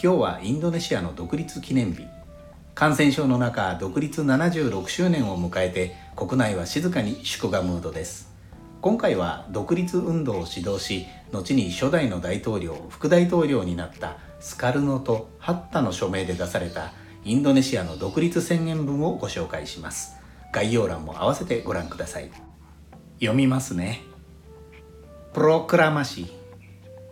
今日はインドネシアの独立記念日。感染症の中独立76周年を迎えて国内は静かに祝賀ムードです。今回は独立運動を指導し後に初代の大統領副大統領になったスカルノとハッタの署名で出されたインドネシアの独立宣言文をご紹介します。概要欄も合わせてご覧ください。読みますね。プロクラマシ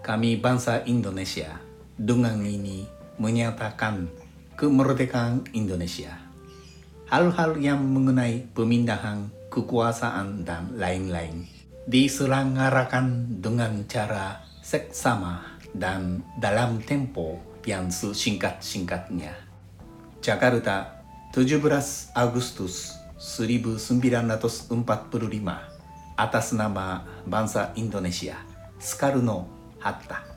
kami bangsa Indonesia dengan ini menyatakan kemerdekaan Indonesia hal-hal yang mengenai pemindahan kekuasaan dan lain-lain diselenggarakan dengan cara seksama dan dalam tempo yang sesingkat-singkatnya. Jakarta, 17 Agustus 1945 atas nama bangsa Indonesia, Skarno Hatta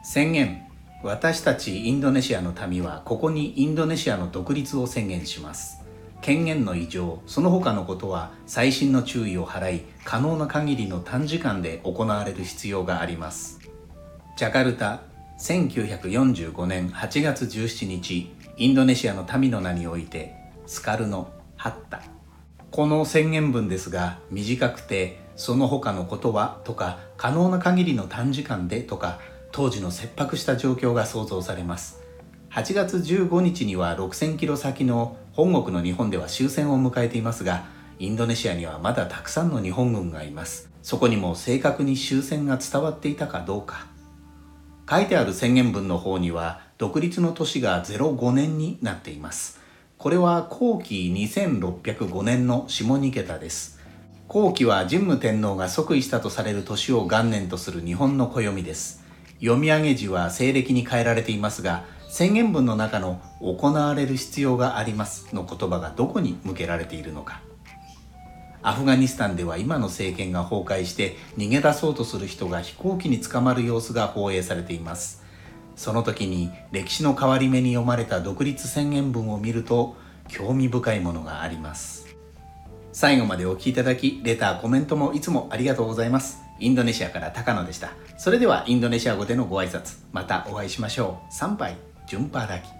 宣言私たちインドネシアの民はここにインドネシアの独立を宣言します。権限の異常その他のことは細心の注意を払い可能な限りの短時間で行われる必要があります。ジャカルタ1945年8月17日インドネシアの民の名においてスカルノ・ハッタこの宣言文ですが短くてその他のことはとか可能な限りの短時間でとか当時の切迫した状況が想像されます。8月15日には6000キロ先の本国の日本では終戦を迎えていますがインドネシアにはまだたくさんの日本軍がいます。そこにも正確に終戦が伝わっていたかどうか。書いてある宣言文の方には独立の年が05年になっています。これは後期2605年の下2桁です。後期は神武天皇が即位したとされる年を元年とする日本の暦です。読み上げ時は西暦に変えられていますが宣言文の中の行われる必要がありますの言葉がどこに向けられているのか。アフガニスタンでは今の政権が崩壊して逃げ出そうとする人が飛行機に捕まる様子が放映されています。その時に歴史の変わり目に読まれた独立宣言文を見ると興味深いものがあります。最後までお聴きいただきレターコメントもいつもありがとうございます。インドネシアから高野でした。それではインドネシア語でのご挨拶またお会いしましょう。参拝順パラキ